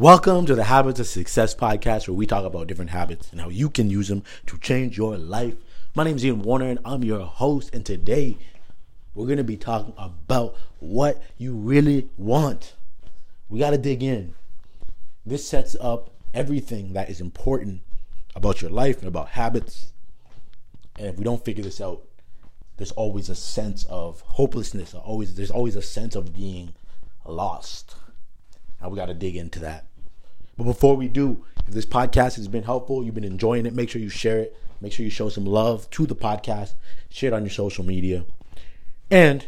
Welcome to the Habits of Success podcast, where we talk about different habits and how you can use them to change your life. My name is Ian Warner, and I'm your host. And today, we're going to be talking about what you really want. We got to dig in. This sets up everything that is important about your life and about habits. And if we don't figure this out, there's always a sense of hopelessness. Always, there's always a sense of being lost. And we got to dig into that. But before we do, if this podcast has been helpful, you've been enjoying it, make sure you share it. Make sure you show some love to the podcast. Share it on your social media. And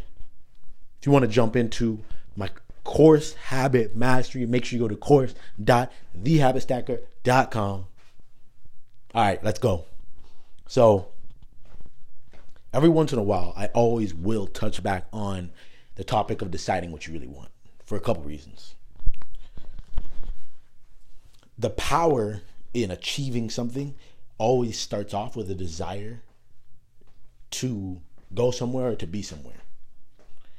if you want to jump into my course habit mastery, make sure you go to course.thehabitstacker.com. All right, let's go. So, every once in a while, I always will touch back on the topic of deciding what you really want for a couple reasons. The power in achieving something always starts off with a desire to go somewhere or to be somewhere.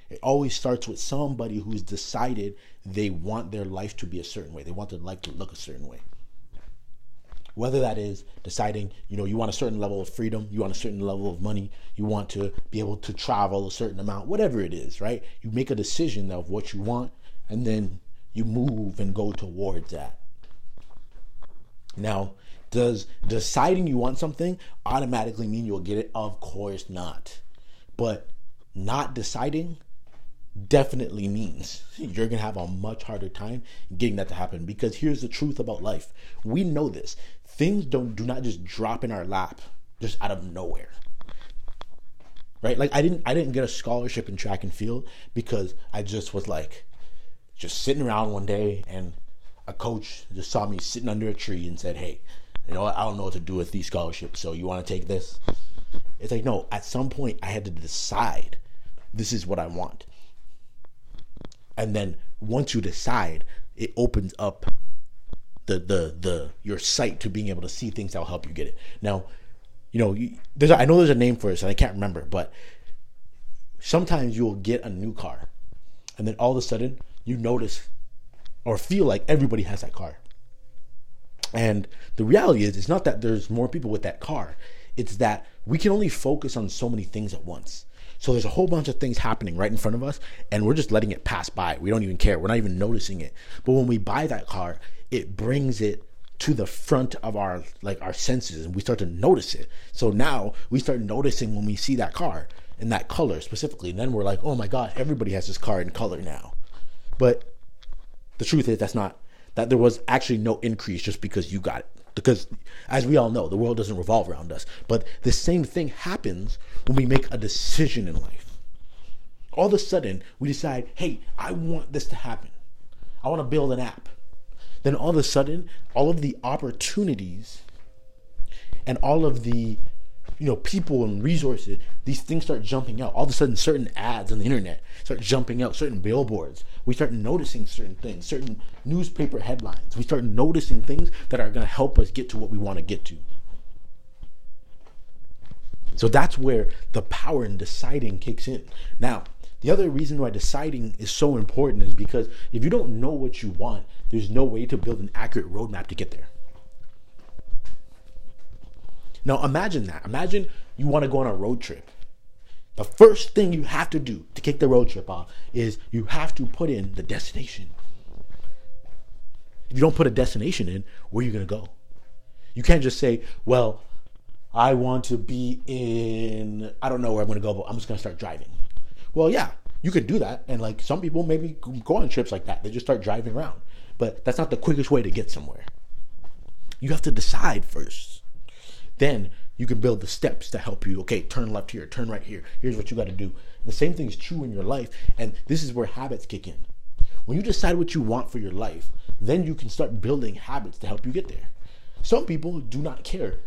It always starts with somebody who's decided they want their life to be a certain way. They want their life to look a certain way. Whether that is deciding, you know, you want a certain level of freedom, you want a certain level of money, you want to be able to travel a certain amount, whatever it is, right? You make a decision of what you want and then you move and go towards that. Now, does deciding you want something automatically mean you'll get it? Of course not. But not deciding definitely means you're going to have a much harder time getting that to happen because here's the truth about life. We know this. Things don't do not just drop in our lap just out of nowhere. Right? Like I didn't I didn't get a scholarship in track and field because I just was like just sitting around one day and a coach just saw me sitting under a tree and said, "Hey, you know, I don't know what to do with these scholarships. So you want to take this?" It's like no. At some point, I had to decide this is what I want, and then once you decide, it opens up the the the your sight to being able to see things that will help you get it. Now, you know, you, there's I know there's a name for this and I can't remember, but sometimes you'll get a new car, and then all of a sudden you notice or feel like everybody has that car. And the reality is, it's not that there's more people with that car. It's that we can only focus on so many things at once. So there's a whole bunch of things happening right in front of us, and we're just letting it pass by. We don't even care. We're not even noticing it. But when we buy that car, it brings it to the front of our like our senses, and we start to notice it. So now we start noticing when we see that car in that color specifically, and then we're like, oh my god, everybody has this car in color now. But the truth is that's not that there was actually no increase just because you got it. Because as we all know, the world doesn't revolve around us. But the same thing happens when we make a decision in life. All of a sudden, we decide, hey, I want this to happen. I want to build an app. Then all of a sudden, all of the opportunities and all of the you know, people and resources, these things start jumping out. All of a sudden, certain ads on the internet start jumping out, certain billboards. We start noticing certain things, certain newspaper headlines. We start noticing things that are going to help us get to what we want to get to. So that's where the power in deciding kicks in. Now, the other reason why deciding is so important is because if you don't know what you want, there's no way to build an accurate roadmap to get there. Now imagine that. Imagine you want to go on a road trip. The first thing you have to do to kick the road trip off is you have to put in the destination. If you don't put a destination in, where are you going to go? You can't just say, well, I want to be in, I don't know where I'm going to go, but I'm just going to start driving. Well, yeah, you could do that. And like some people maybe go on trips like that. They just start driving around. But that's not the quickest way to get somewhere. You have to decide first. Then you can build the steps to help you. Okay, turn left here, turn right here. Here's what you got to do. The same thing is true in your life. And this is where habits kick in. When you decide what you want for your life, then you can start building habits to help you get there. Some people do not care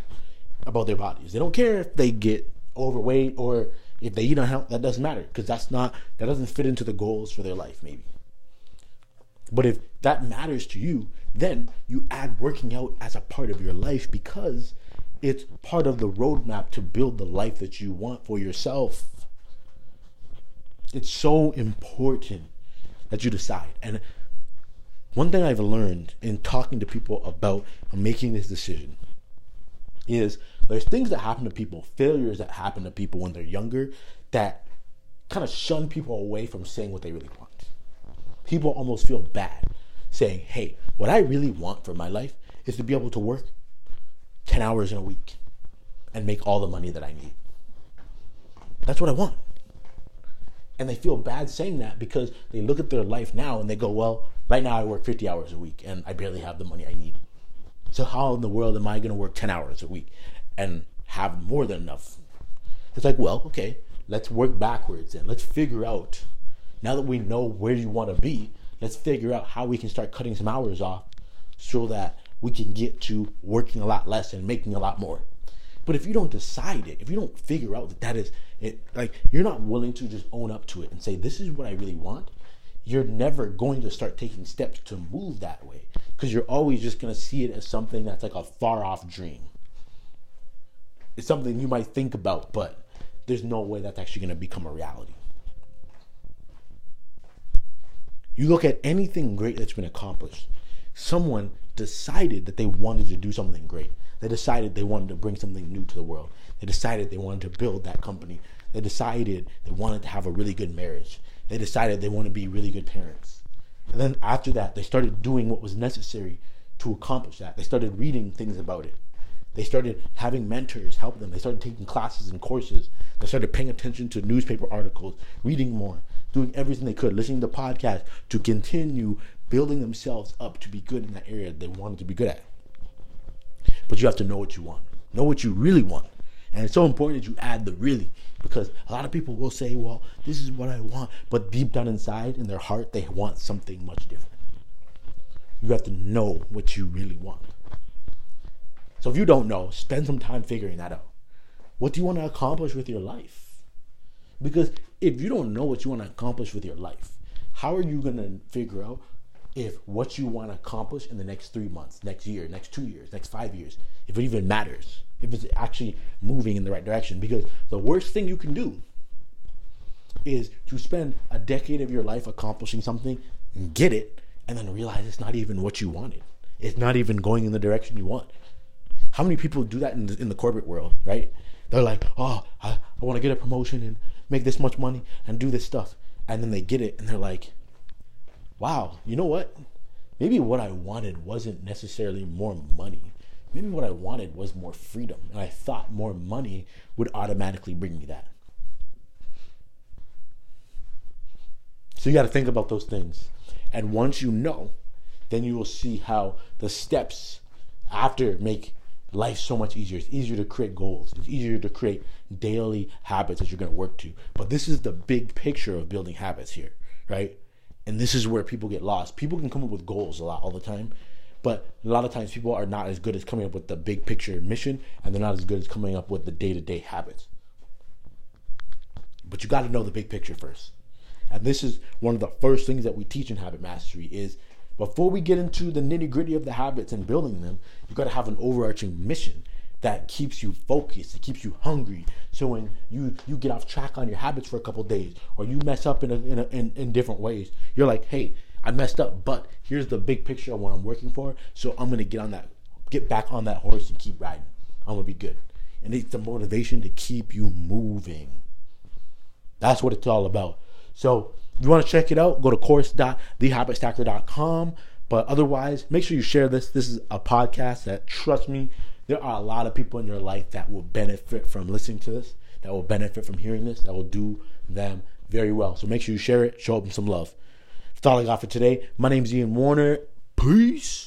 about their bodies. They don't care if they get overweight or if they eat unhealthy. That doesn't matter because that's not that doesn't fit into the goals for their life, maybe. But if that matters to you, then you add working out as a part of your life because it's part of the roadmap to build the life that you want for yourself. It's so important that you decide. And one thing I've learned in talking to people about making this decision is there's things that happen to people, failures that happen to people when they're younger that kind of shun people away from saying what they really want. People almost feel bad saying, hey, what I really want for my life is to be able to work 10 hours in a week and make all the money that I need. That's what I want. And they feel bad saying that because they look at their life now and they go, well, right now I work 50 hours a week and I barely have the money I need. So, how in the world am I going to work 10 hours a week and have more than enough? It's like, well, okay, let's work backwards and let's figure out, now that we know where you want to be, let's figure out how we can start cutting some hours off so that we can get to working a lot less and making a lot more. But if you don't decide it, if you don't figure out that that is it, like you're not willing to just own up to it and say, this is what I really want, you're never going to start taking steps to move that way because you're always just going to see it as something that's like a far off dream. It's something you might think about, but there's no way that's actually going to become a reality. You look at anything great that's been accomplished, someone decided that they wanted to do something great. They decided they wanted to bring something new to the world. They decided they wanted to build that company. They decided they wanted to have a really good marriage. They decided they want to be really good parents. And then after that, they started doing what was necessary to accomplish that. They started reading things about it. They started having mentors help them. They started taking classes and courses. They started paying attention to newspaper articles, reading more, doing everything they could, listening to podcasts to continue building themselves up to be good in that area they wanted to be good at. But you have to know what you want. Know what you really want. And it's so important that you add the really because a lot of people will say, well, this is what I want. But deep down inside, in their heart, they want something much different. You have to know what you really want. So if you don't know, spend some time figuring that out. What do you want to accomplish with your life? Because if you don't know what you want to accomplish with your life, how are you going to figure out if what you want to accomplish in the next three months, next year, next two years, next five years, if it even matters, if it's actually moving in the right direction? Because the worst thing you can do is to spend a decade of your life accomplishing something and get it and then realize it's not even what you wanted. It's not even going in the direction you want. How many people do that in the, in the corporate world, right? They're like, oh, I, I want to get a promotion and make this much money and do this stuff. And then they get it and they're like, wow, you know what? Maybe what I wanted wasn't necessarily more money. Maybe what I wanted was more freedom. And I thought more money would automatically bring me that. So you got to think about those things. And once you know, then you will see how the steps after make life so much easier. It's easier to create goals. It's easier to create daily habits that you're going to work to. But this is the big picture of building habits here, right? And this is where people get lost. People can come up with goals a lot all the time, but a lot of times people are not as good as coming up with the big picture mission, and they're not as good as coming up with the day to day habits. But you got to know the big picture first. And this is one of the first things that we teach in habit mastery is before we get into the nitty gritty of the habits and building them, you got to have an overarching mission that keeps you focused, it keeps you hungry. So when you you get off track on your habits for a couple days, or you mess up in, a, in, a, in in different ways, you're like, hey, I messed up, but here's the big picture of what I'm working for. So I'm gonna get on that, get back on that horse and keep riding. I'm gonna be good, and it's the motivation to keep you moving. That's what it's all about. So if you want to check it out, go to course.thehabitstacker.com. But otherwise, make sure you share this. This is a podcast that, trust me, there are a lot of people in your life that will benefit from listening to this, that will benefit from hearing this, that will do them very well. So make sure you share it, show them some love. That's all I got for today. My name is Ian Warner. Peace.